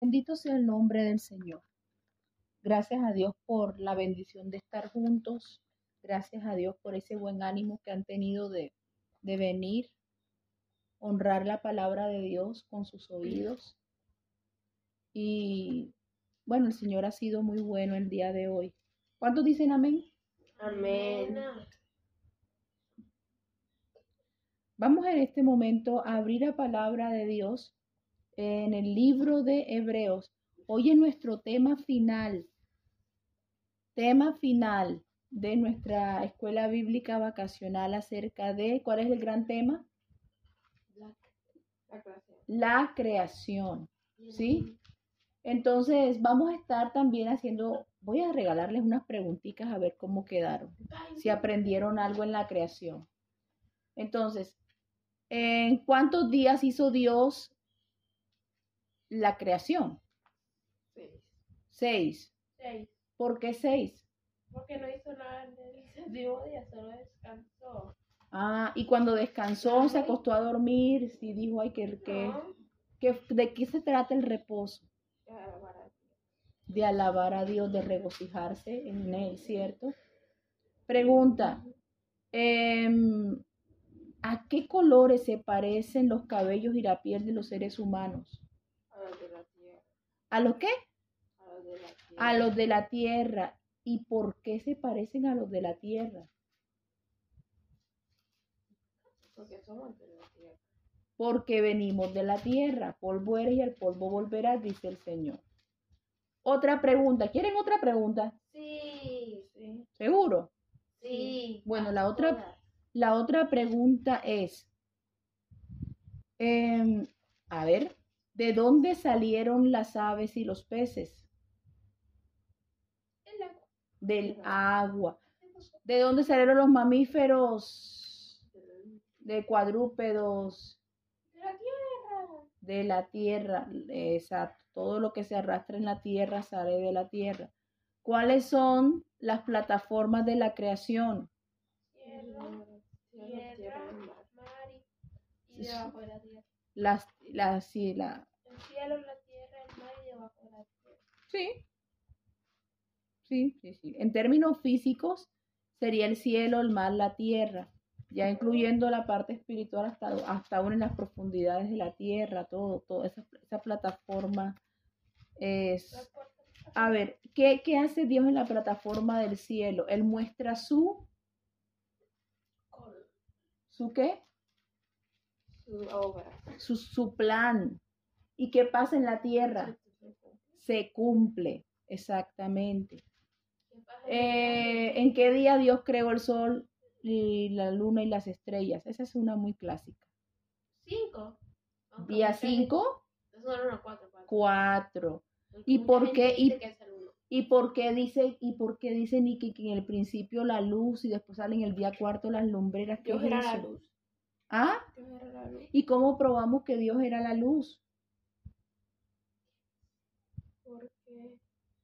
Bendito sea el nombre del Señor. Gracias a Dios por la bendición de estar juntos. Gracias a Dios por ese buen ánimo que han tenido de, de venir, honrar la palabra de Dios con sus oídos. Y bueno, el Señor ha sido muy bueno el día de hoy. ¿Cuántos dicen amén? Amén. Vamos en este momento a abrir la palabra de Dios en el libro de Hebreos. Hoy es nuestro tema final, tema final de nuestra escuela bíblica vacacional acerca de, ¿cuál es el gran tema? La, la creación. La creación, ¿sí? Entonces vamos a estar también haciendo, voy a regalarles unas preguntitas a ver cómo quedaron, si aprendieron algo en la creación. Entonces, ¿en cuántos días hizo Dios la creación? Seis. Seis. Seis. ¿Por qué seis? Porque no hizo nada en el séptimo día, solo descansó. Ah, y cuando descansó, se acostó a dormir, sí dijo, ay, que, que, No, que- ¿de qué se trata el reposo? ya, barato. De alabar a Dios, de regocijarse en él, ¿cierto? Pregunta, em, ¿a qué colores se parecen los cabellos y la piel de los seres humanos? A los de la tierra. ¿A los qué? A los de la tierra. A los de la tierra. ¿Y por qué se parecen a los de la tierra? Porque somos de la tierra. porque venimos de la tierra, polvo eres y al polvo volverás, dice el Señor. Otra pregunta, ¿quieren otra pregunta? Sí, sí. ¿Seguro? Sí. Bueno, la otra, la otra pregunta es, em, a ver, ¿de dónde salieron las aves y los peces? El agua. Del agua. ¿De dónde salieron los mamíferos? De cuadrúpedos, De la tierra. de la tierra, exacto. Todo lo que se arrastra en la tierra sale de la tierra. ¿Cuáles son las plataformas de la creación? Tierra, tierra, mar. y, debajo de la tierra. Las, las, sí, la, cielo, la tierra, el mar y debajo de la tierra. sí. Sí, sí, sí. En términos físicos, sería el cielo, el mar, la tierra, ya incluyendo la parte espiritual hasta, hasta aún en las profundidades de la tierra, todo, todo, esa, esa plataforma es... A ver, ¿qué, ¿qué hace Dios en la plataforma del cielo? Él muestra su, ¿su qué? Su obra. Su, su plan. ¿Y qué pasa en la tierra? Se cumple, exactamente. Eh, ¿En qué día Dios creó el sol y la luna y las estrellas? Esa es una muy clásica. Cinco. Aunque Día mucha gente- 5, Eso no era una cuatro, cuatro. 4. Porque ¿Y por qué? dice Y- que es el uno. ¿Y por qué dice, y por qué dice Nicky que en el principio la luz y después salen el día cuarto las lumbreras? ¿Qué Dios es era la luz. ¿Ah? Dios era la luz. ¿Y cómo probamos que Dios era la luz? Porque,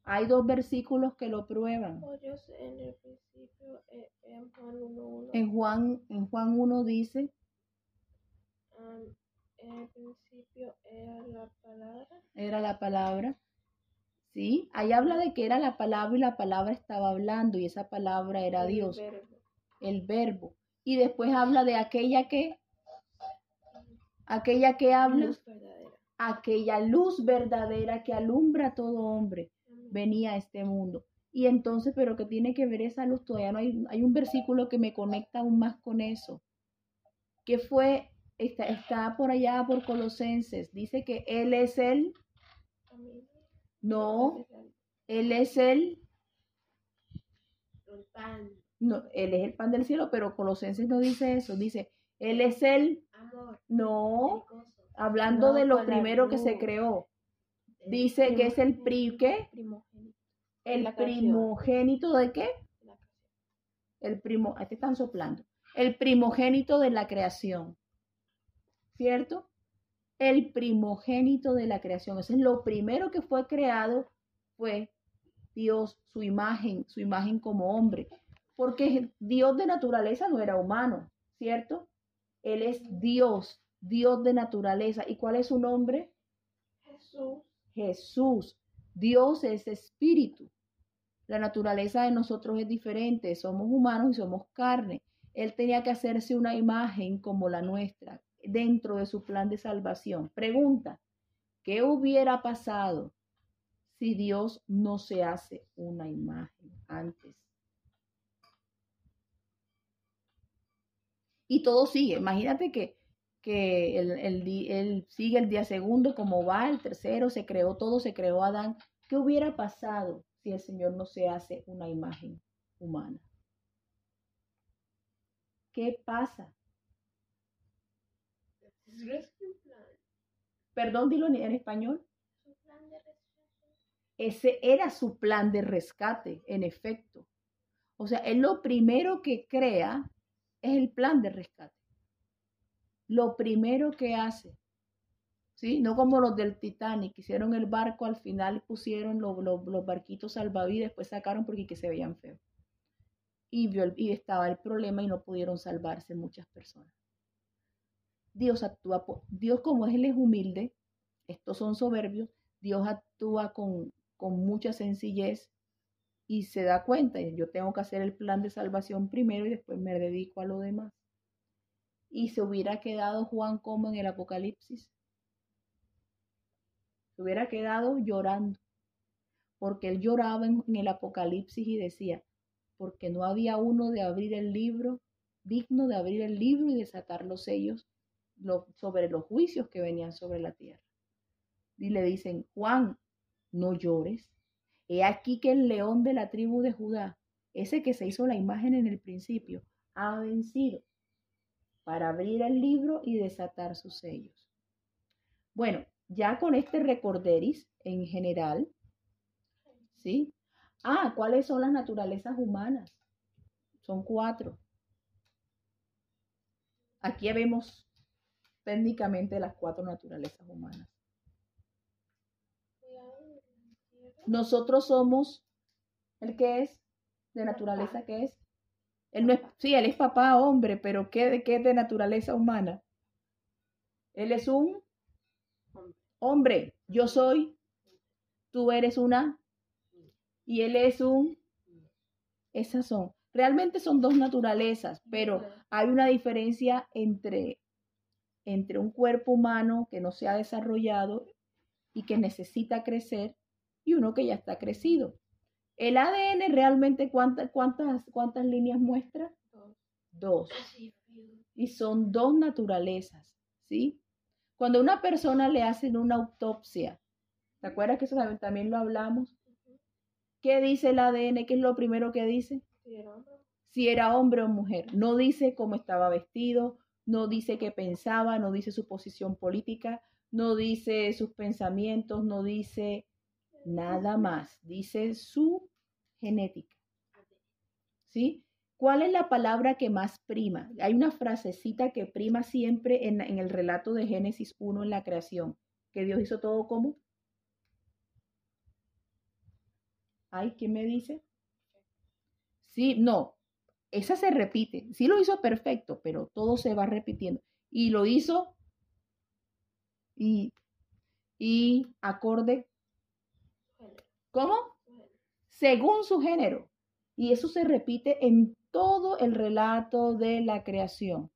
Hay dos versículos que lo prueban. oh en el principio, eh, en Juan 1.1, En Juan, en Juan 1 dice, um, en el principio era la palabra. era la palabra. ¿Sí? Ahí habla de que era la palabra y la palabra estaba hablando y esa palabra era el Dios, verbo. el verbo. Y después habla de aquella que, aquella que habla, Luz aquella luz verdadera que alumbra a todo hombre. Venía a este mundo. Y entonces, pero que tiene que ver esa luz, todavía no hay, hay un versículo que me conecta aún más con eso, que fue, está, está por allá por Colosenses, dice que Él es el, no, Él es el, El pan, no, Él es el pan del cielo, pero Colosenses no dice eso, dice, Él es el, no, hablando de lo primero que se creó, dice que es el pri, ¿qué? Primogénito. El primogénito de qué? El primo, ahí te están soplando, el primogénito de la creación, ¿cierto? El primogénito de la creación, eso es lo primero que fue creado, fue Dios, su imagen, su imagen como hombre, porque Dios de naturaleza no era humano, ¿cierto? Él es Dios, Dios de naturaleza. ¿Y cuál es su nombre? Jesús. Jesús. Dios es espíritu. La naturaleza de nosotros es diferente. Somos humanos y somos carne. Él tenía que hacerse una imagen como la nuestra dentro de su plan de salvación. Pregunta, ¿qué hubiera pasado si Dios no se hace una imagen antes? Y todo sigue. Imagínate que, que él, sigue el día segundo, como va, el tercero, se creó todo, se creó Adán. ¿Qué hubiera pasado si el Señor no se hace una imagen humana? ¿Qué pasa? Perdón, dilo en español. Ese era su plan de rescate, en efecto. O sea, él lo primero que crea es el plan de rescate. Lo primero que hace, ¿sí? No como los del Titanic, hicieron el barco, al final pusieron los barquitos salvavidas, después sacaron porque que se veían feos. Y, y estaba el problema y no pudieron salvarse muchas personas. Dios actúa, Dios como Él es humilde, estos son soberbios, Dios actúa con, con mucha sencillez y se da cuenta, yo tengo que hacer el plan de salvación primero y después me dedico a lo demás. Y se hubiera quedado Juan como en el Apocalipsis. Se hubiera quedado llorando, porque él lloraba en, el Apocalipsis y decía, porque no había uno de abrir el libro, digno de abrir el libro y desatar los sellos sobre los juicios que venían sobre la tierra. Y le dicen, Juan, no llores, He aquí que el león de la tribu de Judá, ese que se hizo la imagen en el principio, ha vencido para abrir el libro y desatar sus sellos. Bueno, ya con este recorderis en general, ¿sí? Ah, ¿cuáles son las naturalezas humanas? Son cuatro. Aquí vemos técnicamente las cuatro naturalezas humanas. Nosotros somos el que es, de naturaleza que es. Él no es, sí, él es papá, hombre, pero ¿qué, de qué es de naturaleza humana? Él es un hombre. Yo soy, tú eres una, y él es un. Esas son. Realmente son dos naturalezas, pero hay una diferencia entre, entre un cuerpo humano que no se ha desarrollado y que necesita crecer y uno que ya está crecido. El ADN realmente cuántas, cuántas, cuántas líneas muestra? Dos. Y son dos naturalezas, ¿sí? Cuando a una persona le hacen una autopsia, ¿te acuerdas que eso también lo hablamos? ¿Qué dice el ADN? ¿Qué es lo primero que dice? Si era hombre o mujer. No dice cómo estaba vestido, no dice qué pensaba, no dice su posición política, no dice sus pensamientos, no dice nada más. Dice su genética. ¿Sí? ¿Cuál es la palabra que más prima? Hay una frasecita que prima siempre en, el relato de Génesis 1 en la creación, que Dios hizo todo como. Ay, ¿quién me dice? Sí, no, esa se repite. Sí lo hizo perfecto, pero todo se va repitiendo. Y lo hizo y, y acorde ¿Cómo? Según su género. Y eso se repite en todo el relato de la creación,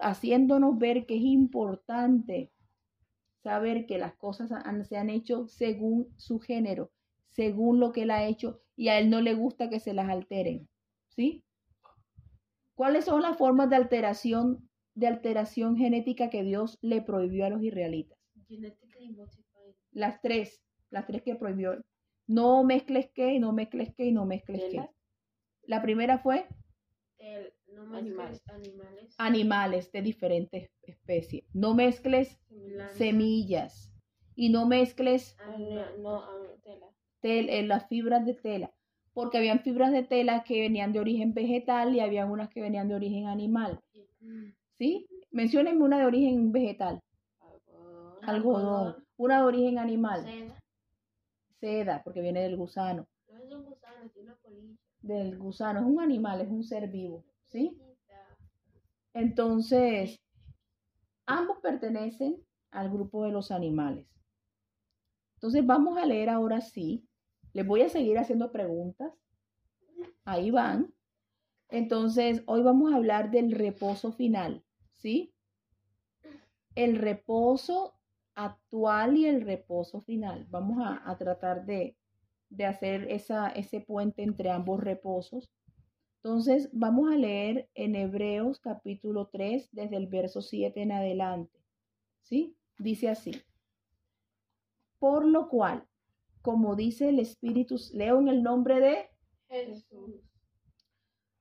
haciéndonos ver que es importante saber que las cosas se han hecho según su género, según lo que él ha hecho, y a él no le gusta que se las alteren. ¿Sí? ¿Cuáles son las formas de alteración, de alteración genética que Dios le prohibió a los israelitas? Las tres, las tres que prohibió no mezcles qué, no mezcles qué y no mezcles qué. La primera fue no animales. animales. animales. de diferentes especies. No mezcles semillas y no mezcles ah, no, ah, eh, las fibras de tela, porque habían fibras de tela que venían de origen vegetal y había unas que venían de origen animal. ¿Sí? Menciónenme una de origen vegetal. Algodón. Una de origen animal seda, porque viene del gusano. No es un gusano, es una polilla. Del gusano, es un animal, es un ser vivo, ¿sí? Entonces, ambos pertenecen al grupo de los animales. Entonces vamos a leer ahora sí. Les voy a seguir haciendo preguntas. Ahí van. Entonces, hoy vamos a hablar del reposo final, ¿sí? El reposo actual y el reposo final. Vamos a, a tratar de, de hacer esa, ese puente entre ambos reposos. Entonces, vamos a leer en Hebreos capítulo 3, desde el verso 7 en adelante. ¿Sí? Dice así. Por lo cual, como dice el Espíritu, leo en el nombre de Jesús.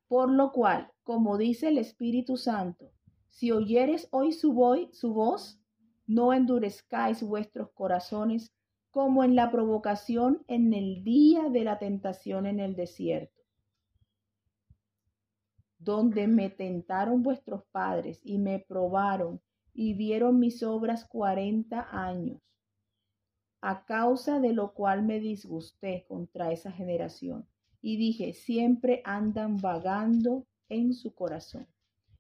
Por lo cual, como dice el Espíritu Santo, si oyeres hoy su, voz, su voz, no endurezcáis vuestros corazones como en la provocación en el día de la tentación en el desierto, donde me tentaron vuestros padres y me probaron y vieron mis obras cuarenta años, a causa de lo cual me disgusté contra esa generación y dije, siempre andan vagando en su corazón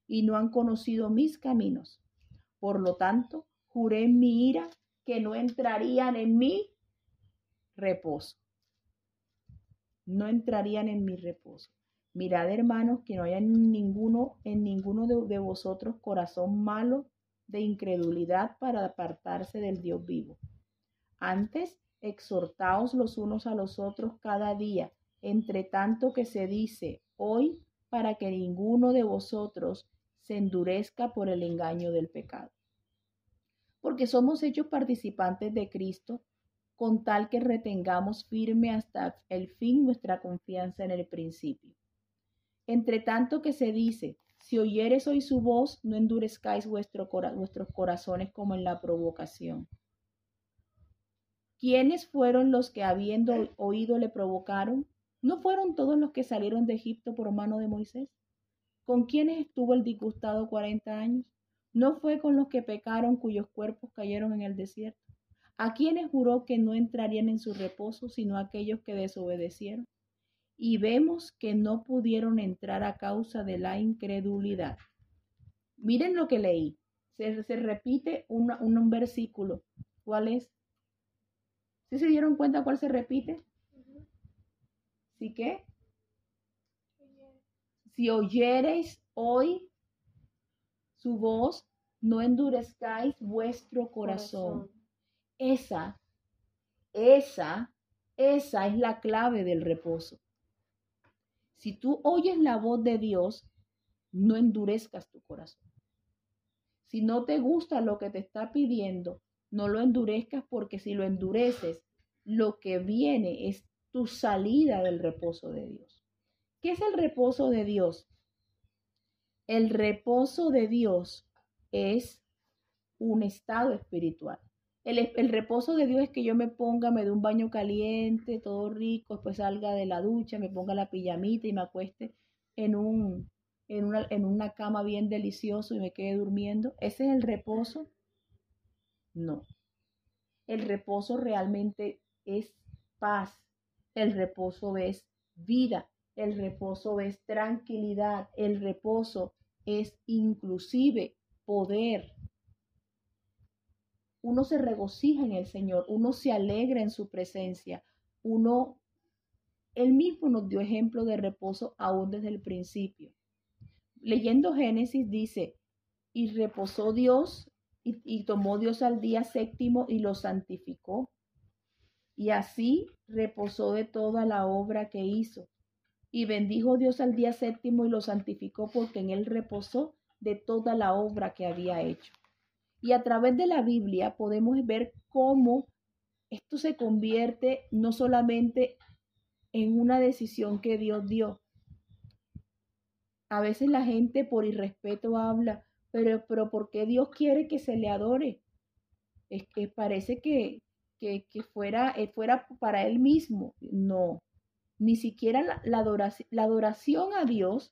y no han conocido mis caminos. Por lo tanto, juré en mi ira que no entrarían en mi reposo. No entrarían en mi reposo. Mirad, hermanos, que no haya ninguno en ninguno de, de vosotros corazón malo de incredulidad para apartarse del Dios vivo. Antes, exhortaos los unos a los otros cada día entre tanto que se dice hoy para que ninguno de vosotros se endurezca por el engaño del pecado. Porque somos hechos participantes de Cristo, con tal que retengamos firme hasta el fin nuestra confianza en el principio. Entre tanto que se dice, si oyeres hoy su voz, no endurezcáis vuestros corazones como en la provocación. ¿Quiénes fueron los que habiendo oído le provocaron? ¿No fueron todos los que salieron de Egipto por mano de Moisés? ¿Con quiénes estuvo el disgustado cuarenta años? ¿No fue con los que pecaron cuyos cuerpos cayeron en el desierto? ¿A quiénes juró que no entrarían en su reposo sino aquellos que desobedecieron? Y vemos que no pudieron entrar a causa de la incredulidad. Miren lo que leí. Se, se repite un, un, versículo. ¿Cuál es? ¿Sí se dieron cuenta cuál se repite? ¿Sí qué? Si oyereis hoy su voz, no endurezcáis vuestro corazón. corazón. Esa, esa, esa es la clave del reposo. Si tú oyes la voz de Dios, no endurezcas tu corazón. Si no te gusta lo que te está pidiendo, no lo endurezcas porque si lo endureces, lo que viene es tu salida del reposo de Dios. ¿Qué es el reposo de Dios? El reposo de Dios es un estado espiritual. El, el, reposo de Dios es que yo me ponga, me dé un baño caliente, todo rico, después salga de la ducha, me ponga la pijamita y me acueste en, un, en, una, en una cama bien delicioso y me quede durmiendo. ¿Ese es el reposo? No. El reposo realmente es paz, el reposo es vida, el reposo es tranquilidad, el reposo es inclusive poder. Uno se regocija en el Señor, uno se alegra en su presencia, uno, él mismo nos dio ejemplo de reposo aún desde el principio. Leyendo Génesis dice, y reposó Dios y, y tomó Dios al día séptimo y lo santificó y así reposó de toda la obra que hizo. Y bendijo Dios al día séptimo y lo santificó porque en él reposó de toda la obra que había hecho. Y a través de la Biblia podemos ver cómo esto se convierte no solamente en una decisión que Dios dio. A veces la gente por irrespeto habla, pero, pero ¿por qué Dios quiere que se le adore? Es que parece que, que, fuera, eh, fuera para él mismo. No, ni siquiera la, la, adoración, la adoración a Dios,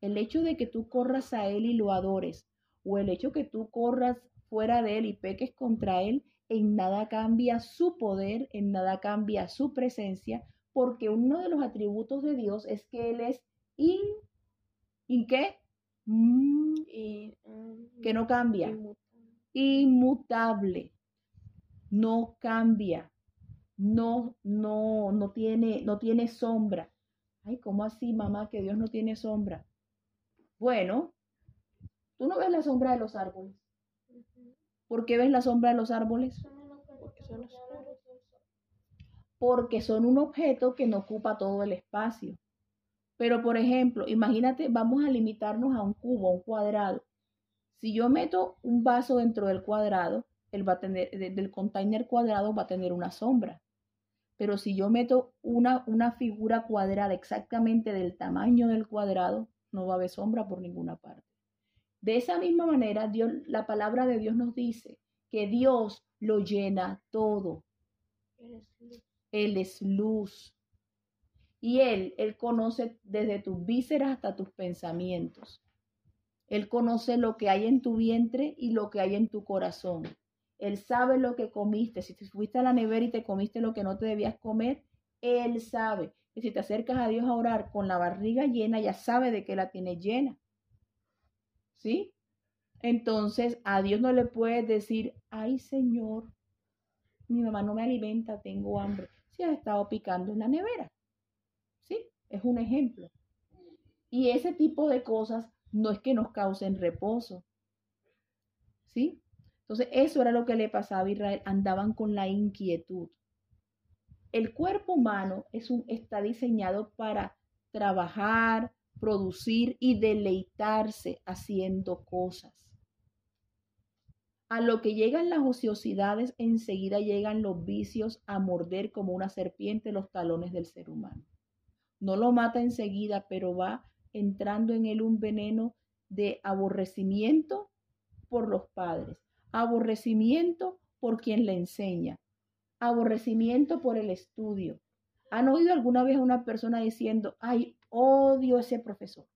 el hecho de que tú corras a Él y lo adores, o el hecho que tú corras fuera de Él y peques contra Él, en nada cambia su poder, en nada cambia su presencia, porque uno de los atributos de Dios es que Él es in, ¿in qué? Mm, que no cambia, inmutable. no cambia, no, no, no tiene, no tiene sombra. Ay, ¿cómo así, mamá, que Dios no tiene sombra? Bueno, tú no ves la sombra de los árboles. ¿Por qué ves la sombra de los árboles? Porque son oscuros. Porque son un objeto que no ocupa todo el espacio. Pero, por ejemplo, imagínate, vamos a limitarnos a un cubo, a un cuadrado. Si yo meto un vaso dentro del cuadrado, él va a tener, del container cuadrado va a tener una sombra. Pero si yo meto una, una figura cuadrada exactamente del tamaño del cuadrado, no va a haber sombra por ninguna parte. De esa misma manera, Dios, la palabra de Dios nos dice que Dios lo llena todo. Eres luz. Él es luz. Y Él, Él conoce desde tus vísceras hasta tus pensamientos. Él conoce lo que hay en tu vientre y lo que hay en tu corazón. Él sabe lo que comiste. Si te fuiste a la nevera y te comiste lo que no te debías comer, Él sabe. Y si te acercas a Dios a orar con la barriga llena, ya sabe de que la tiene llena. ¿Sí? Entonces a Dios no le puedes decir, ay Señor, mi mamá no me alimenta, tengo hambre. Si has estado picando en la nevera. ¿Sí? Es un ejemplo. Y ese tipo de cosas no es que nos causen reposo. ¿Sí? Entonces, eso era lo que le pasaba a Israel. Andaban con la inquietud. El cuerpo humano es un, está diseñado para trabajar, producir y deleitarse haciendo cosas. A lo que llegan las ociosidades, enseguida llegan los vicios a morder como una serpiente los talones del ser humano. No lo mata enseguida, pero va entrando en él un veneno de aborrecimiento por los padres, aborrecimiento por quien le enseña, aborrecimiento por el estudio. ¿Han oído alguna vez a una persona diciendo, ay, odio ese profesor,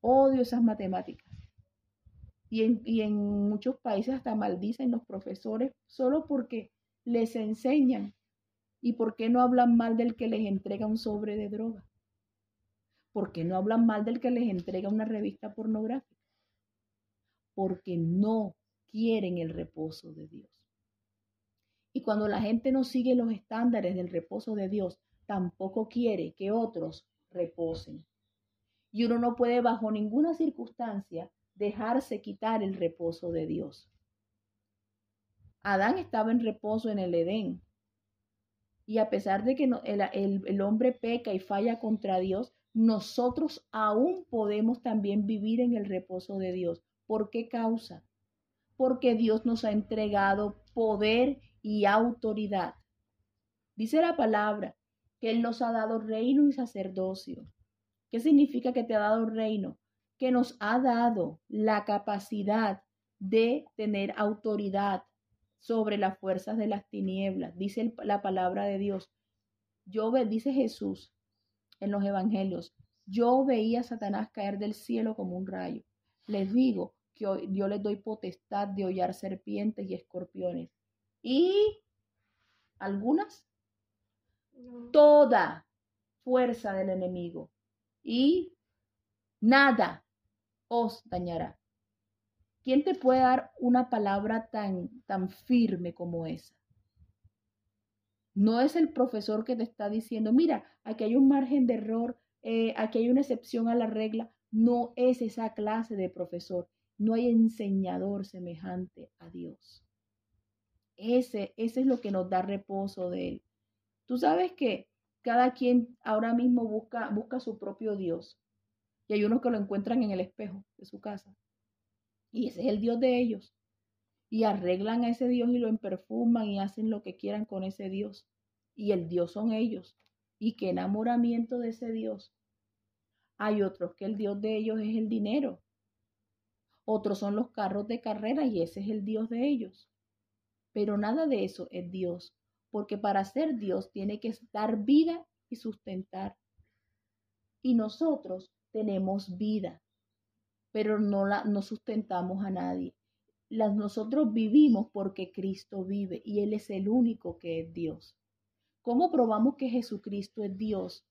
odio esas matemáticas? Y en, y en muchos países hasta maldicen los profesores solo porque les enseñan. ¿Y por qué no hablan mal del que les entrega un sobre de droga? ¿Por qué no hablan mal del que les entrega una revista pornográfica? Porque no quieren el reposo de Dios. Y cuando la gente no sigue los estándares del reposo de Dios, tampoco quiere que otros reposen. Y uno no puede bajo ninguna circunstancia dejarse quitar el reposo de Dios. Adán estaba en reposo en el Edén. Y a pesar de que el, el hombre peca y falla contra Dios, nosotros aún podemos también vivir en el reposo de Dios. ¿Por qué causa? Porque Dios nos ha entregado poder y autoridad. Dice la palabra que Él nos ha dado reino y sacerdocio. ¿Qué significa que te ha dado reino? Que nos ha dado la capacidad de tener autoridad sobre las fuerzas de las tinieblas. Dice la palabra de Dios. Yo dice Jesús en los evangelios, yo veía a Satanás caer del cielo como un rayo. Les digo que yo les doy potestad de hollar serpientes y escorpiones. Y algunas, No. toda fuerza del enemigo. Y nada os dañará. ¿Quién te puede dar una palabra tan, tan firme como esa? No es el profesor que te está diciendo, mira, aquí hay un margen de error, eh, aquí hay una excepción a la regla. No es esa clase de profesor. No hay enseñador semejante a Dios. Ese, ese es lo que nos da reposo de Él. Tú sabes que cada quien ahora mismo busca, busca su propio Dios. Y hay unos que lo encuentran en el espejo de su casa. Y ese es el Dios de ellos. Y arreglan a ese Dios y lo emperfuman y hacen lo que quieran con ese Dios. Y el Dios son ellos. Y qué enamoramiento de ese Dios. Hay otros que el Dios de ellos es el dinero. Otros son los carros de carrera y ese es el Dios de ellos. Pero nada de eso es Dios, porque para ser Dios tiene que dar vida y sustentar. Y nosotros tenemos vida, pero no la no sustentamos a nadie. Las, nosotros vivimos porque Cristo vive y Él es el único que es Dios. ¿Cómo probamos que Jesucristo es Dios?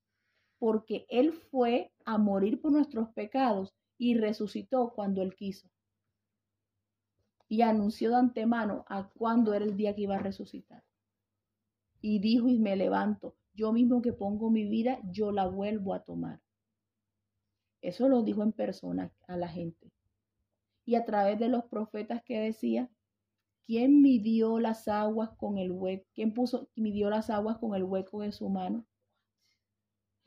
Porque Él fue a morir por nuestros pecados y resucitó cuando Él quiso. y anunció de antemano a cuándo era el día que iba a resucitar. Y dijo, y me levanto, yo mismo que pongo mi vida, yo la vuelvo a tomar. Eso lo dijo en persona a la gente. Y a través de los profetas que decía, ¿quién midió las aguas con el hueco? ¿Quién puso, midió las aguas con el hueco de su mano?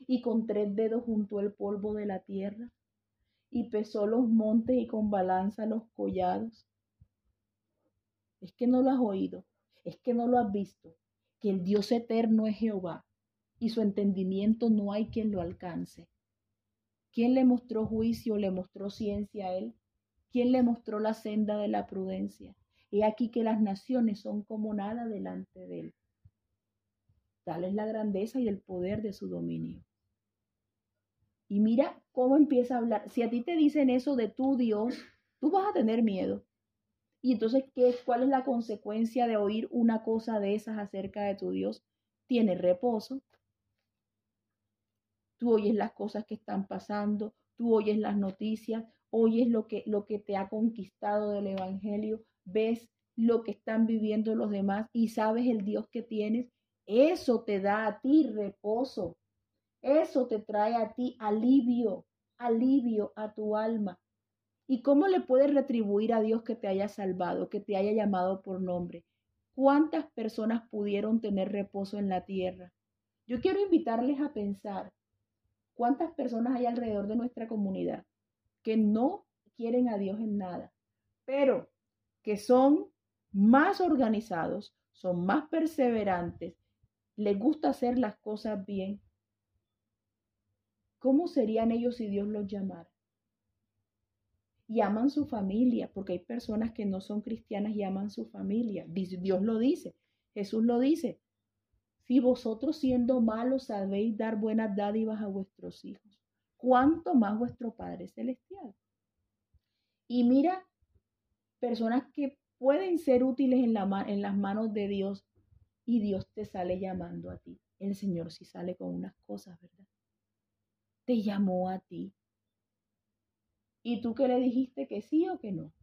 Y con tres dedos juntó el polvo de la tierra y pesó los montes y con balanza los collados. Es que no lo has oído, es que no lo has visto, que el Dios eterno es Jehová y su entendimiento no hay quien lo alcance. ¿Quién le mostró juicio, le mostró ciencia a él? ¿Quién le mostró la senda de la prudencia? He aquí que las naciones son como nada delante de él. Tal es la grandeza y el poder de su dominio. Y mira cómo empieza a hablar. Si a ti te dicen eso de tu Dios, tú vas a tener miedo. Y entonces, ¿qué, ¿cuál es la consecuencia de oír una cosa de esas acerca de tu Dios? Tienes reposo. Tú oyes las cosas que están pasando, tú oyes las noticias, oyes lo que, lo que te ha conquistado del Evangelio, ves lo que están viviendo los demás y sabes el Dios que tienes. Eso te da a ti reposo. Eso te trae a ti alivio, alivio a tu alma. ¿Y cómo le puedes retribuir a Dios que te haya salvado, que te haya llamado por nombre? ¿Cuántas personas pudieron tener reposo en la tierra? Yo quiero invitarles a pensar cuántas personas hay alrededor de nuestra comunidad que no quieren a Dios en nada, pero que son más organizados, son más perseverantes, les gusta hacer las cosas bien, ¿Cómo serían ellos si Dios los llamara? Y aman su familia, porque hay personas que no son cristianas y aman su familia. Dios lo dice, Jesús lo dice. Si vosotros siendo malos sabéis dar buenas dádivas a vuestros hijos, ¿cuánto más vuestro Padre Celestial? Y mira, personas que pueden ser útiles en, en las manos de Dios y Dios te sale llamando a ti. El Señor sí sale con unas cosas, ¿verdad? Te llamó a ti. ¿Y tú que le dijiste que sí o que no?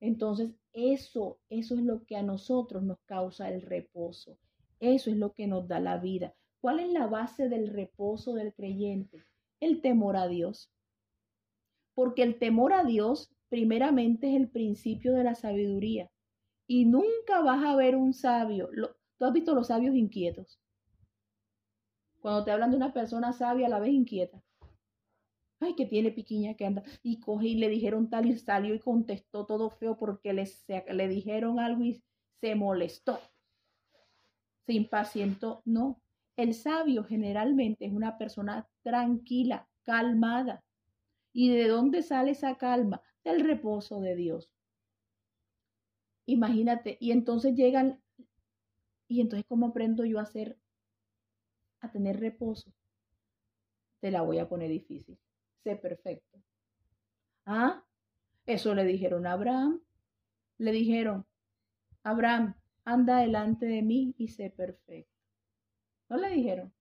Entonces, eso, eso es lo que a nosotros nos causa el reposo. Eso es lo que nos da la vida. ¿Cuál es la base del reposo del creyente? El temor a Dios. Porque el temor a Dios, primeramente, es el principio de la sabiduría. Y nunca vas a ver un sabio. ¿Tú has visto los sabios inquietos? Cuando te hablan de una persona sabia, a la vez inquieta. Ay, que tiene piquiña que anda. Y coge y le dijeron tal y salió y contestó todo feo porque le, le dijeron algo y se molestó. Se impacientó. No. El sabio generalmente es una persona tranquila, calmada. ¿Y de dónde sale esa calma? Del reposo de Dios. Imagínate, y entonces llegan, y entonces ¿cómo aprendo yo a ser a tener reposo, te la voy a poner difícil. Sé perfecto. Ah, eso le dijeron a Abraham. Le dijeron, Abraham, anda delante de mí y sé perfecto. ¿No le dijeron?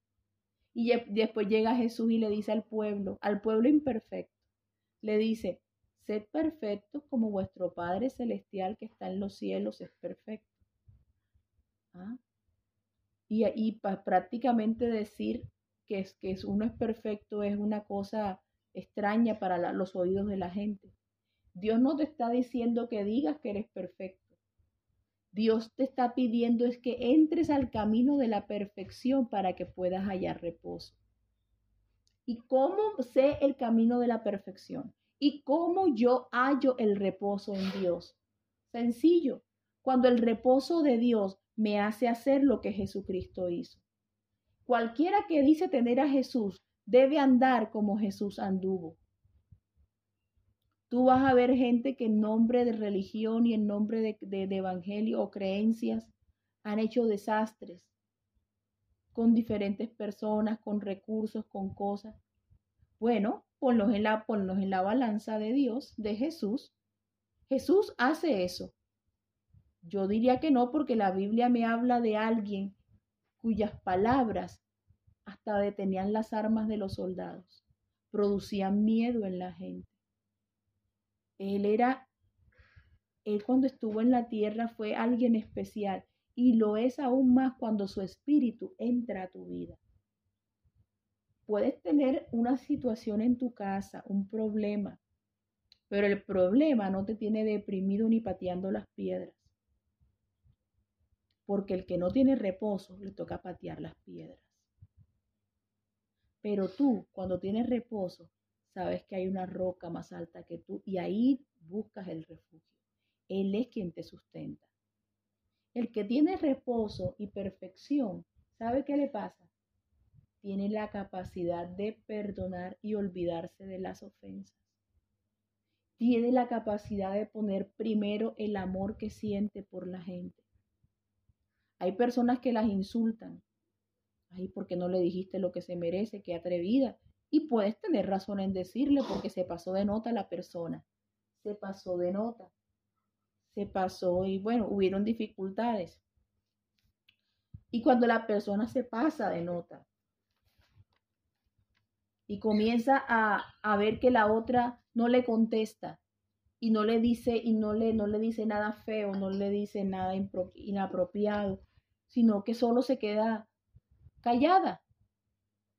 Y después llega Jesús y le dice al pueblo, al pueblo imperfecto, le dice, sed perfecto como vuestro Padre Celestial que está en los cielos es perfecto. ¿Ah? Y, prácticamente decir que, es, que uno es perfecto es una cosa extraña para los oídos de la gente. Dios no te está diciendo que digas que eres perfecto. Dios te está pidiendo es que entres al camino de la perfección para que puedas hallar reposo. ¿Y cómo sé el camino de la perfección? ¿Y cómo yo hallo el reposo en Dios? Sencillo. Cuando el reposo de Dios me hace hacer lo que Jesucristo hizo. Cualquiera que dice tener a Jesús debe andar como Jesús anduvo. Tú vas a ver gente que en nombre de religión y en nombre de, evangelio o creencias han hecho desastres con diferentes personas, con recursos, con cosas. Bueno, ponlos en la, ponlos en la balanza de Dios, de Jesús. Jesús hace eso. Yo diría que no, porque la Biblia me habla de alguien cuyas palabras hasta detenían las armas de los soldados, producían miedo en la gente. Él era Él cuando estuvo en la tierra fue alguien especial y lo es aún más cuando su espíritu entra a tu vida. Puedes tener una situación en tu casa, un problema, pero el problema no te tiene deprimido ni pateando las piedras. Porque el que no tiene reposo le toca patear las piedras. Pero tú, cuando tienes reposo, sabes que hay una roca más alta que tú y ahí buscas el refugio. Él es quien te sustenta. El que tiene reposo y perfección, ¿sabe qué le pasa? Tiene la capacidad de perdonar y olvidarse de las ofensas. Tiene la capacidad de poner primero el amor que siente por la gente. Hay personas que las insultan. Ay, porque no le dijiste lo que se merece? Qué atrevida. Y puedes tener razón en decirle porque se pasó de nota la persona. Se pasó de nota. Se pasó y bueno, hubieron dificultades. Y cuando la persona se pasa de nota y comienza a, a ver que la otra no le contesta y no le dice y no le, no le dice nada feo, no le dice nada inapropiado, sino que solo se queda callada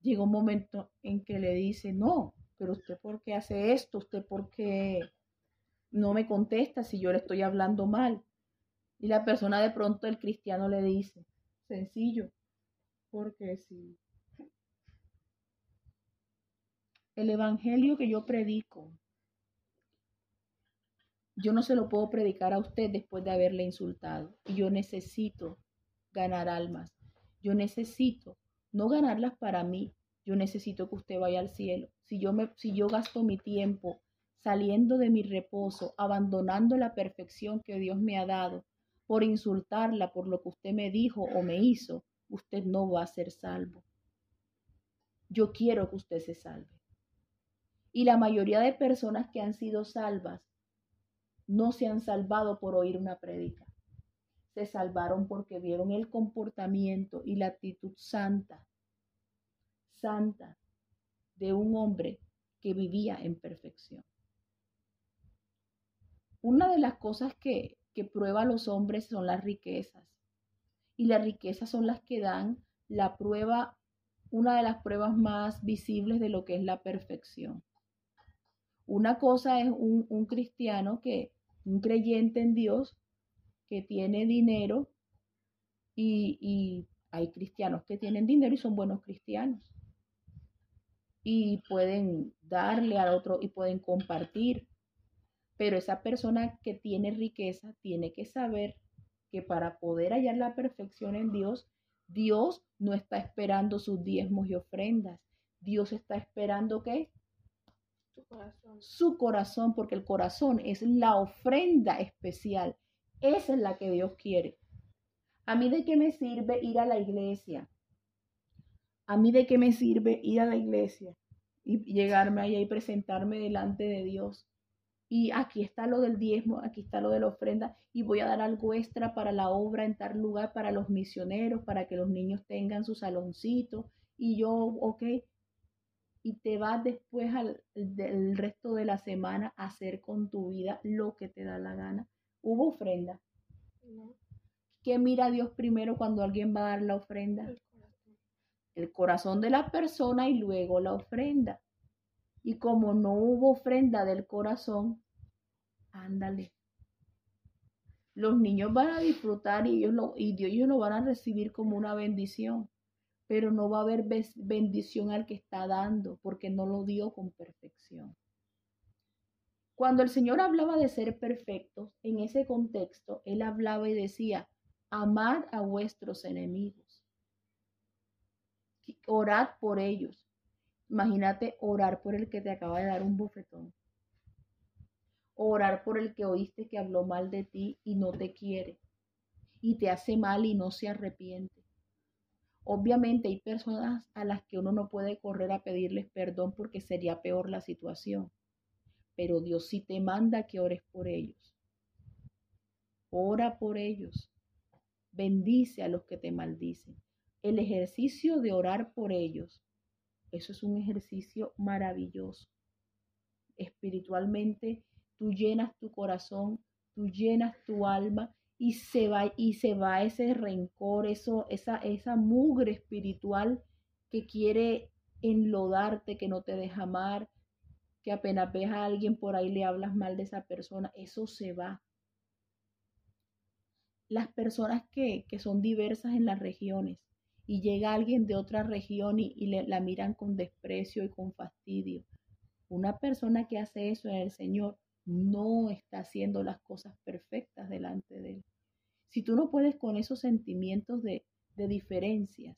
llega un momento en que le dice, no, pero usted por qué hace esto, usted por qué no me contesta si yo le estoy hablando mal. Y la persona de pronto, el cristiano le dice, sencillo, porque si el evangelio que yo predico, yo no se lo puedo predicar a usted después de haberle insultado. Y yo necesito ganar almas. Yo necesito no ganarlas para mí. Yo necesito que usted vaya al cielo. Si yo, me, si yo gasto mi tiempo saliendo de mi reposo, abandonando la perfección que Dios me ha dado, por insultarla por lo que usted me dijo o me hizo, usted no va a ser salvo. Yo quiero que usted se salve. Y la mayoría de personas que han sido salvas no se han salvado por oír una prédica se salvaron porque vieron el comportamiento y la actitud santa, santa de un hombre que vivía en perfección. Una de las cosas que, que prueba a los hombres son las riquezas. Y las riquezas son las que dan la prueba, una de las pruebas más visibles de lo que es la perfección. Una cosa es un, un cristiano que, un creyente en Dios, que tiene dinero y, hay cristianos que tienen dinero y son buenos cristianos. Y pueden darle al otro y pueden compartir. Pero esa persona que tiene riqueza tiene que saber que para poder hallar la perfección en Dios, Dios no está esperando sus diezmos y ofrendas. Dios está esperando que Su corazón. Su corazón, porque el corazón es la ofrenda especial. Esa es la que Dios quiere. ¿A mí de qué me sirve ir a la iglesia? ¿A mí de qué me sirve ir a la iglesia y llegarme allá y presentarme delante de Dios? Y aquí está lo del diezmo, aquí está lo de la ofrenda y voy a dar algo extra para la obra en tal lugar, para los misioneros, para que los niños tengan su saloncito y yo, ok, y te vas después del resto de la semana a hacer con tu vida lo que te da la gana. ¿Hubo ofrenda? No, ¿Qué mira Dios primero cuando alguien va a dar la ofrenda? el corazón. El corazón de la persona y luego la ofrenda. Y como no hubo ofrenda del corazón, ándale. Los niños van a disfrutar y ellos lo, y Dios, ellos lo van a recibir como una bendición, pero no va a haber bendición al que está dando porque no lo dio con perfección. Cuando el Señor hablaba de ser perfectos, en ese contexto, Él hablaba y decía, amad a vuestros enemigos, orad por ellos. Imagínate orar por el que te acaba de dar un bofetón. Orar por el que oíste que habló mal de ti y no te quiere. Y te hace mal y no se arrepiente. Obviamente hay personas a las que uno no puede correr a pedirles perdón porque sería peor la situación pero Dios sí te manda que ores por ellos. Ora por ellos. Bendice a los que te maldicen. El ejercicio de orar por ellos, eso es un ejercicio maravilloso. Espiritualmente, tú llenas tu corazón tú llenas tu alma y se va y se va ese rencor, eso, esa, esa mugre espiritual que quiere enlodarte, que no te deja amar, que apenas ves a alguien por ahí le hablas mal de esa persona, eso se va. Las personas que, que son diversas en las regiones y llega alguien de otra región y, y le, la miran con desprecio y con fastidio. Una persona que hace eso en el Señor no está haciendo las cosas perfectas delante de Él. Si tú no puedes con esos sentimientos de, de diferencias,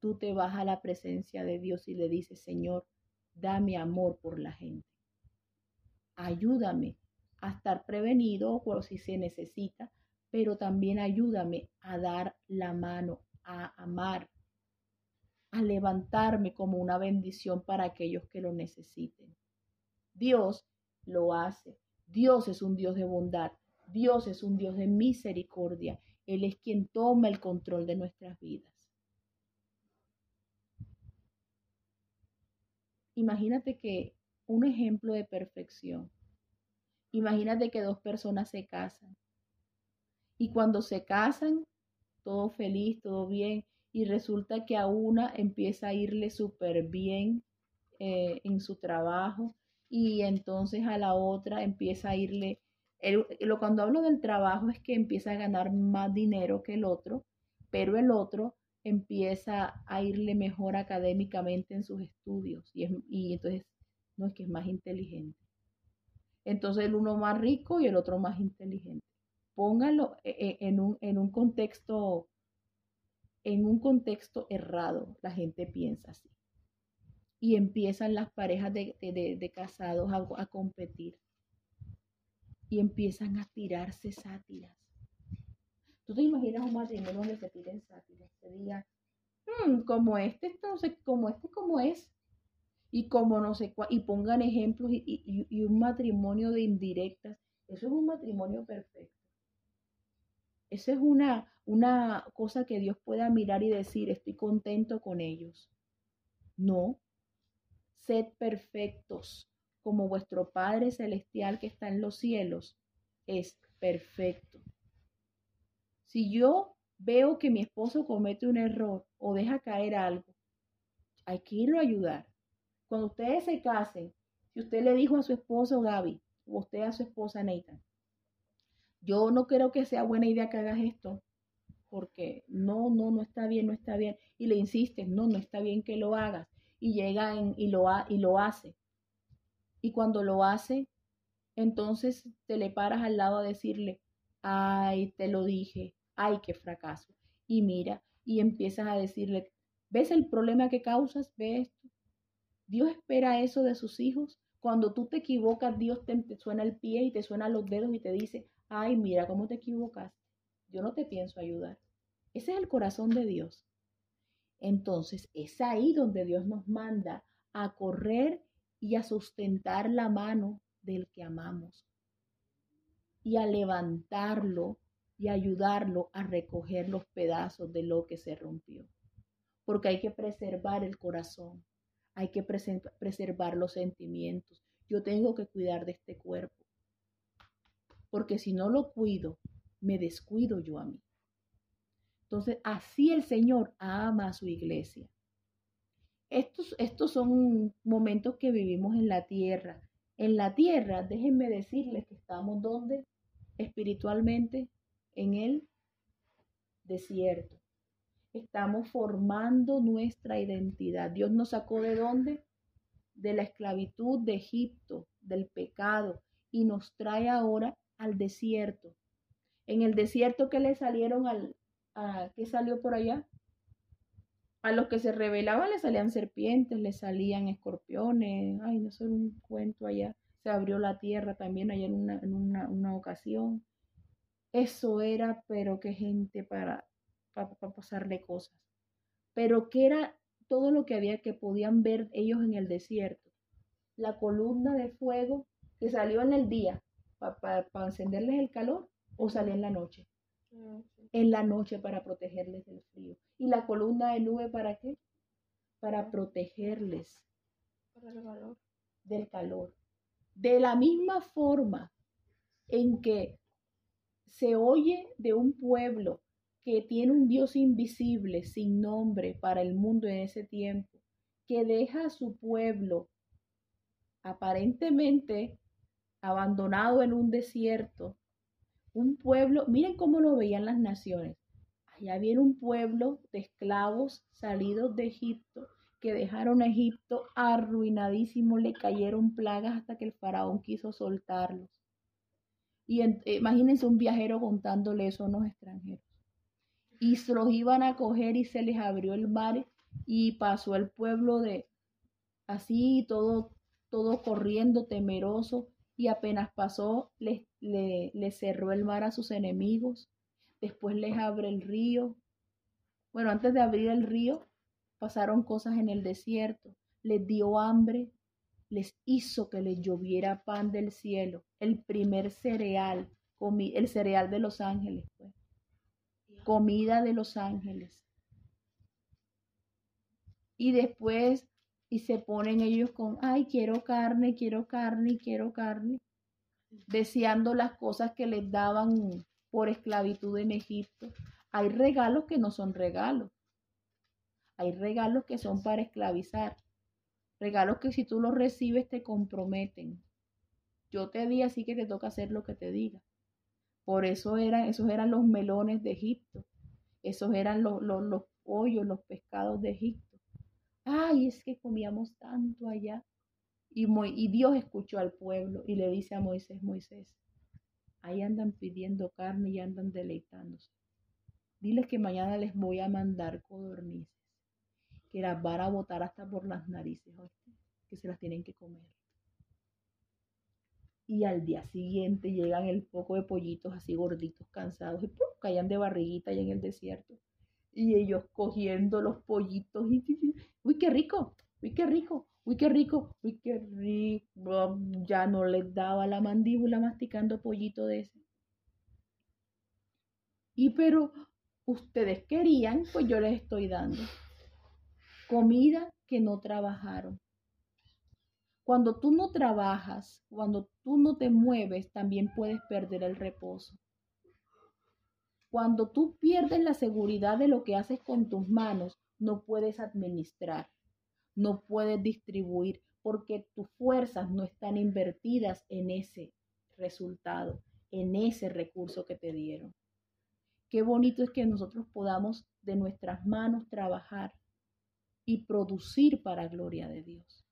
tú te vas a la presencia de Dios y le dices, Señor, dame amor por la gente. Ayúdame a estar prevenido por si se necesita, pero también ayúdame a dar la mano, a amar, a levantarme como una bendición para aquellos que lo necesiten. Dios lo hace. Dios es un Dios de bondad. Dios es un Dios de misericordia. Él es quien toma el control de nuestras vidas. Imagínate que un ejemplo de perfección. Imagínate que dos personas se casan. Y cuando se casan, todo feliz, todo bien, y resulta que a una empieza a irle súper bien eh, en su trabajo y entonces a la otra empieza a irle, lo, cuando hablo del trabajo es que empieza a ganar más dinero que el otro, pero el otro empieza a irle mejor académicamente en sus estudios y, y entonces no es que es más inteligente. Entonces el uno más rico y el otro más inteligente. Póngalo eh, eh, en un, en un contexto en un contexto errado, la gente piensa así y empiezan las parejas de, casados a, competir y empiezan a tirarse sátiras. ¿Tú te imaginas un matrimonio donde se tiren sátiras? Se diga, hmm, como este, entonces, como este, como es, y como no sé cuál, y pongan ejemplos y, y un matrimonio de indirectas. Eso es un matrimonio perfecto. Esa es una, una cosa que Dios pueda mirar y decir, estoy contento con ellos. No, sed perfectos, como vuestro Padre Celestial que está en los cielos es perfecto. Si yo veo que mi esposo comete un error o deja caer algo, hay que irlo a ayudar. Cuando ustedes se casen, si usted le dijo a su esposo Gaby o usted a su esposa Nathan, yo no creo que sea buena idea que hagas esto, porque no, no, no está bien, no está bien, y le insistes, no, no está bien que lo hagas, y llega y, lo ha, y lo hace. Y cuando lo hace, entonces te le paras al lado a decirle, ay, te lo dije, ay, qué fracaso. Y mira, y empiezas a decirle, ¿ves el problema que causas? ¿Ves esto? Dios espera eso de sus hijos. Cuando tú te equivocas, Dios te, te, suena el pie y te suena los dedos y te dice, ay, mira cómo te equivocaste. Yo no te pienso ayudar. Ese es el corazón de Dios. Entonces es ahí donde Dios nos manda a correr y a sustentar la mano del que amamos y a levantarlo y ayudarlo a recoger los pedazos de lo que se rompió. Porque hay que preservar el corazón, hay que preservar los sentimientos. Yo tengo que cuidar de este cuerpo. Porque si no lo cuido, me descuido yo a mí. Entonces, así el Señor ama a su iglesia. Estos, estos son momentos que vivimos en la tierra. En la tierra, déjenme decirles que estamos donde espiritualmente en el desierto. Estamos formando nuestra identidad. Dios nos sacó de dónde? De la esclavitud de Egipto, del pecado, y nos trae ahora al desierto. En el desierto que le salieron al, a qué salió por allá. A los que se rebelaban le salían serpientes, le salían escorpiones. Ay, no sé, un cuento allá. Se abrió la tierra también allá en una, en una, una ocasión. Eso era, pero qué gente para, para, para pasarle cosas. Pero qué era todo lo que había que podían ver ellos en el desierto. La columna de fuego que salió en el día para, encenderles el calor o salía en la noche. Ah, en la noche para protegerles del frío. ¿Y la columna de nube para qué? Para protegerles del calor. De la misma forma en que se oye de un pueblo que tiene un Dios invisible, sin nombre para el mundo en ese tiempo, que deja a su pueblo aparentemente abandonado en un desierto, un pueblo, miren cómo lo veían las naciones. Allá viene un pueblo de esclavos salidos de Egipto que dejaron a Egipto arruinadísimo, le cayeron plagas hasta que el faraón quiso soltarlos. Imagínense un viajero contándole eso a unos extranjeros. Y se los iban a coger y se les abrió el mar y pasó el pueblo de así, todo, todo corriendo, temeroso, y apenas pasó, le, le, cerró el mar a sus enemigos, después les abre el río. Bueno, antes de abrir el río, pasaron cosas en el desierto, les dio hambre, les hizo que les lloviera pan del cielo, el primer cereal, el cereal de los ángeles, pues. comida de los ángeles. Y después y se ponen ellos con, ay, quiero carne, quiero carne, quiero carne, deseando las cosas que les daban por esclavitud en Egipto. Hay regalos que no son regalos. Hay regalos que son para esclavizar. Regalos que si tú los recibes te comprometen. Yo te di así que te toca hacer lo que te diga. Por eso eran, esos eran los melones de Egipto. Esos eran los, los, los pollos, los pescados de Egipto ay, es que comíamos tanto allá. Y, y Dios escuchó al pueblo y le dice a Moisés, Moisés, ahí andan pidiendo carne y andan deleitándose. Diles que mañana les voy a mandar codornices, que las van a botar hasta por las narices, que se las tienen que comer. Y al día siguiente llegan el poco de pollitos así gorditos, cansados, y ¡pum! caían de barriguita allá en el desierto. Y ellos cogiendo los pollitos y, uy, qué rico, uy, qué rico, uy, qué rico, uy, qué rico, ya no les daba la mandíbula masticando pollito de ese. Y pero ustedes querían, pues yo les estoy dando comida que no trabajaron. Cuando tú no trabajas, cuando tú no te mueves, también puedes perder el reposo. Cuando tú pierdes la seguridad de lo que haces con tus manos, no puedes administrar, no puedes distribuir, porque tus fuerzas no están invertidas en ese resultado, en ese recurso que te dieron. Qué bonito es que nosotros podamos de nuestras manos trabajar y producir para gloria de Dios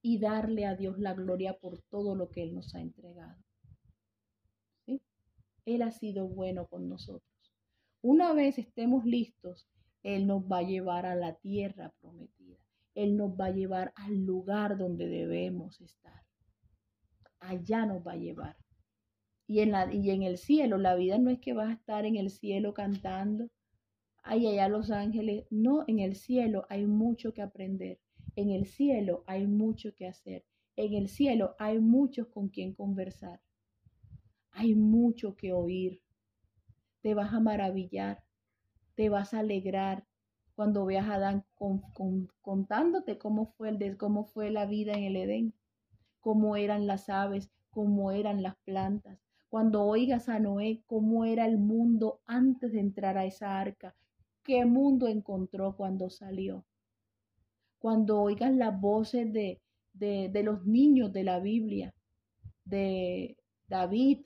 y darle a Dios la gloria por todo lo que Él nos ha entregado. Él ha sido bueno con nosotros. Una vez estemos listos, Él nos va a llevar a la tierra prometida. Él nos va a llevar al lugar donde debemos estar. Allá nos va a llevar. Y en, la, y en el cielo, la vida no es que vas a estar en el cielo cantando, ay, allá los ángeles. No, en el cielo hay mucho que aprender. En el cielo hay mucho que hacer. En el cielo hay muchos con quien conversar. Hay mucho que oír. Te vas a maravillar, te vas a alegrar cuando veas a Adán contándote cómo fue, el, cómo fue la vida en el Edén, cómo eran las aves, cómo eran las plantas. Cuando oigas a Noé, cómo era el mundo antes de entrar a esa arca, qué mundo encontró cuando salió. Cuando oigas las voces de, de, de los niños de la Biblia, de David,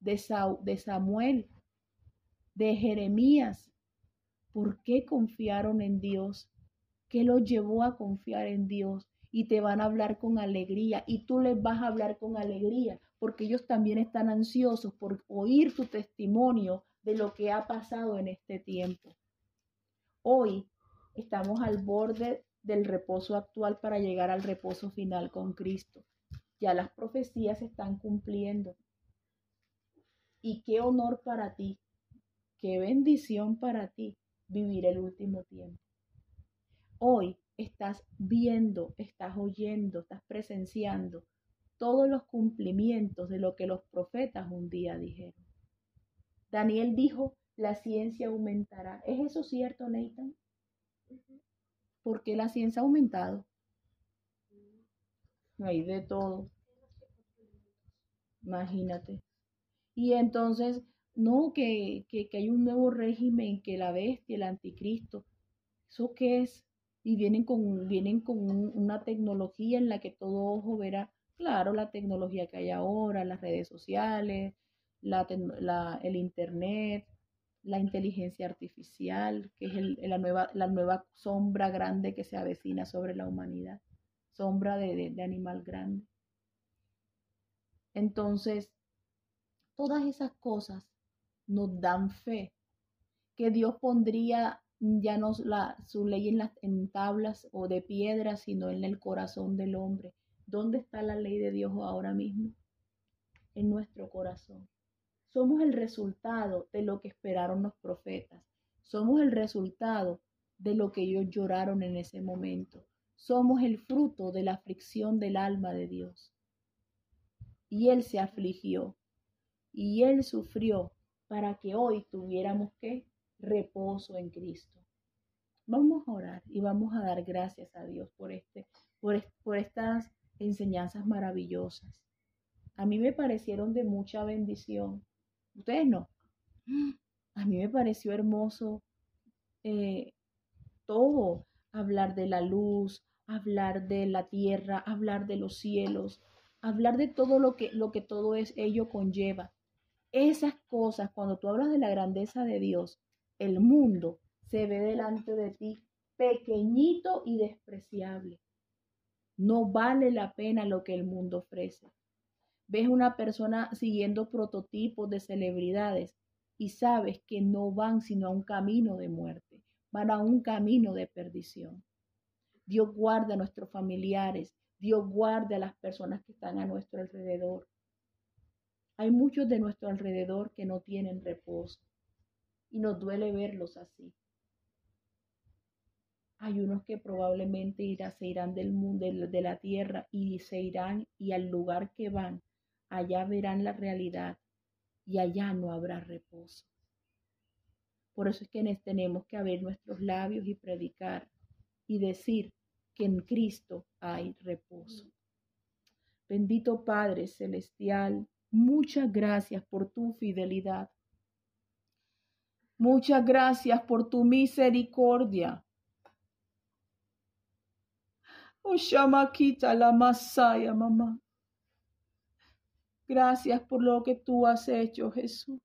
de, Samuel, de Jeremías. ¿Por qué confiaron en Dios? ¿Qué los llevó a confiar en Dios? Y te van a hablar con alegría y tú les vas a hablar con alegría porque ellos también están ansiosos por oír tu testimonio de lo que ha pasado en este tiempo. Hoy estamos al borde del reposo actual para llegar al reposo final con Cristo. Ya las profecías se están cumpliendo. Y qué honor para ti, qué bendición para ti vivir el último tiempo. Hoy estás viendo, estás oyendo, estás presenciando todos los cumplimientos de lo que los profetas un día dijeron. Daniel dijo, la ciencia aumentará. ¿Es eso cierto, Nathan? ¿Por qué la ciencia ha aumentado? Hay de todo. Imagínate. Y entonces, no, que, que, que hay un nuevo régimen, que la bestia, el anticristo. ¿Eso qué es? Y vienen con, vienen con un- una tecnología en la que todo ojo verá, claro, la tecnología que hay ahora, las redes sociales, la- el internet, la inteligencia artificial, que es el- la, nueva, la nueva sombra grande que se avecina sobre la humanidad, sombra de, de- animal grande. Entonces, todas esas cosas nos dan fe que Dios pondría ya no la, su ley en, las, en tablas o de piedra, sino en el corazón del hombre. ¿Dónde está la ley de Dios ahora mismo? En nuestro corazón. Somos el resultado de lo que esperaron los profetas. Somos el resultado de lo que ellos lloraron en ese momento. Somos el fruto de la aflicción del alma de Dios. Y Él se afligió y Él sufrió para que hoy tuviéramos que reposo en Cristo. Vamos a orar y vamos a dar gracias a Dios por, este, por, est- por estas enseñanzas maravillosas. A mí me parecieron de mucha bendición. Ustedes no. A mí me pareció hermoso eh, todo, hablar de la luz, hablar de la tierra, hablar de los cielos, hablar de todo lo que, lo que todo es, ello conlleva. Esas cosas, cuando tú hablas de la grandeza de Dios, el mundo se ve delante de ti pequeñito y despreciable. No vale la pena lo que el mundo ofrece. Ves una persona siguiendo prototipos de celebridades y sabes que no van sino a un camino de muerte, van a un camino de perdición. Dios guarda a nuestros familiares, Dios guarda a las personas que están a nuestro alrededor. Hay muchos de nuestro alrededor que no tienen reposo y nos duele verlos así. Hay unos que probablemente irá, se irán del mundo, de, la tierra y se irán y al lugar que van, allá verán la realidad y allá no habrá reposo. Por eso es que tenemos que abrir nuestros labios y predicar y decir que en Cristo hay reposo. Bendito Padre Celestial, muchas gracias por tu fidelidad. Muchas gracias por tu misericordia. Oh, Shamakita la Masaya, mamá. Gracias por lo que tú has hecho, Jesús.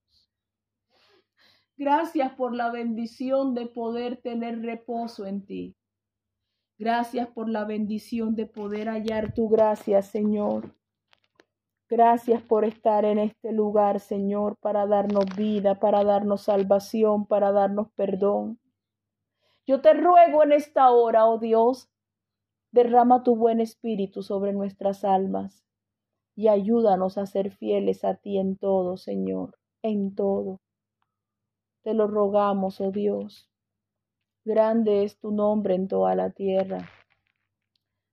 Gracias por la bendición de poder tener reposo en ti. Gracias por la bendición de poder hallar tu gracia, Señor. Gracias por estar en este lugar, Señor, para darnos vida, para darnos salvación, para darnos perdón. Yo te ruego en esta hora, oh Dios, derrama tu buen espíritu sobre nuestras almas y ayúdanos a ser fieles a ti en todo, Señor, en todo. Te lo rogamos, oh Dios. Grande es tu nombre en toda la tierra.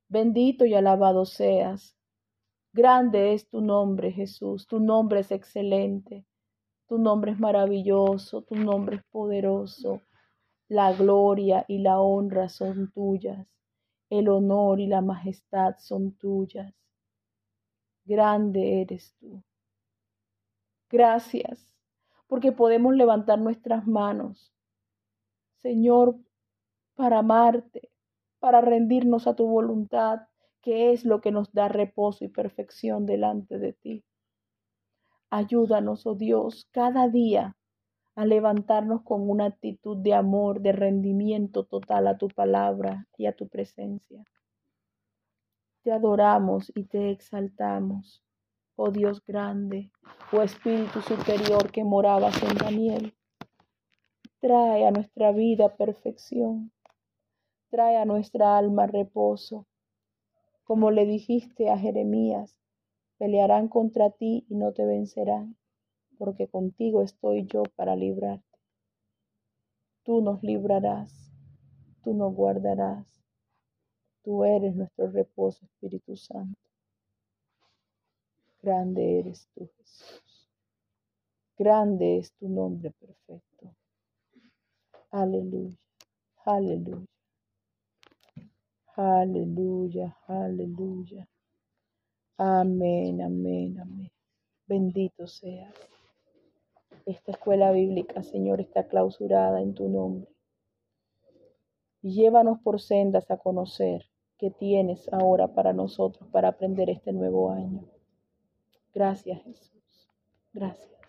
Bendito y alabado seas. Grande es tu nombre, Jesús. Tu nombre es excelente. Tu nombre es maravilloso. Tu nombre es poderoso. La gloria y la honra son tuyas. El honor y la majestad son tuyas. Grande eres tú. Gracias, porque podemos levantar nuestras manos, Señor, para amarte, para rendirnos a tu voluntad, que es lo que nos da reposo y perfección delante de ti. Ayúdanos, oh Dios, cada día a levantarnos con una actitud de amor, de rendimiento total a tu palabra y a tu presencia. Te adoramos y te exaltamos, oh Dios grande, oh Espíritu superior que morabas en Daniel. Trae a nuestra vida perfección, trae a nuestra alma reposo. Como le dijiste a Jeremías, pelearán contra ti y no te vencerán, porque contigo estoy yo para librarte. Tú nos librarás, tú nos guardarás. Tú eres nuestro reposo, Espíritu Santo. Grande eres tú, Jesús. Grande es tu nombre perfecto. Aleluya, aleluya. Aleluya, aleluya. Amén, amén, amén. Bendito seas. Esta escuela bíblica, Señor, está clausurada en tu nombre. Llévanos por sendas a conocer qué tienes ahora para nosotros para aprender este nuevo año. Gracias, Jesús. Gracias.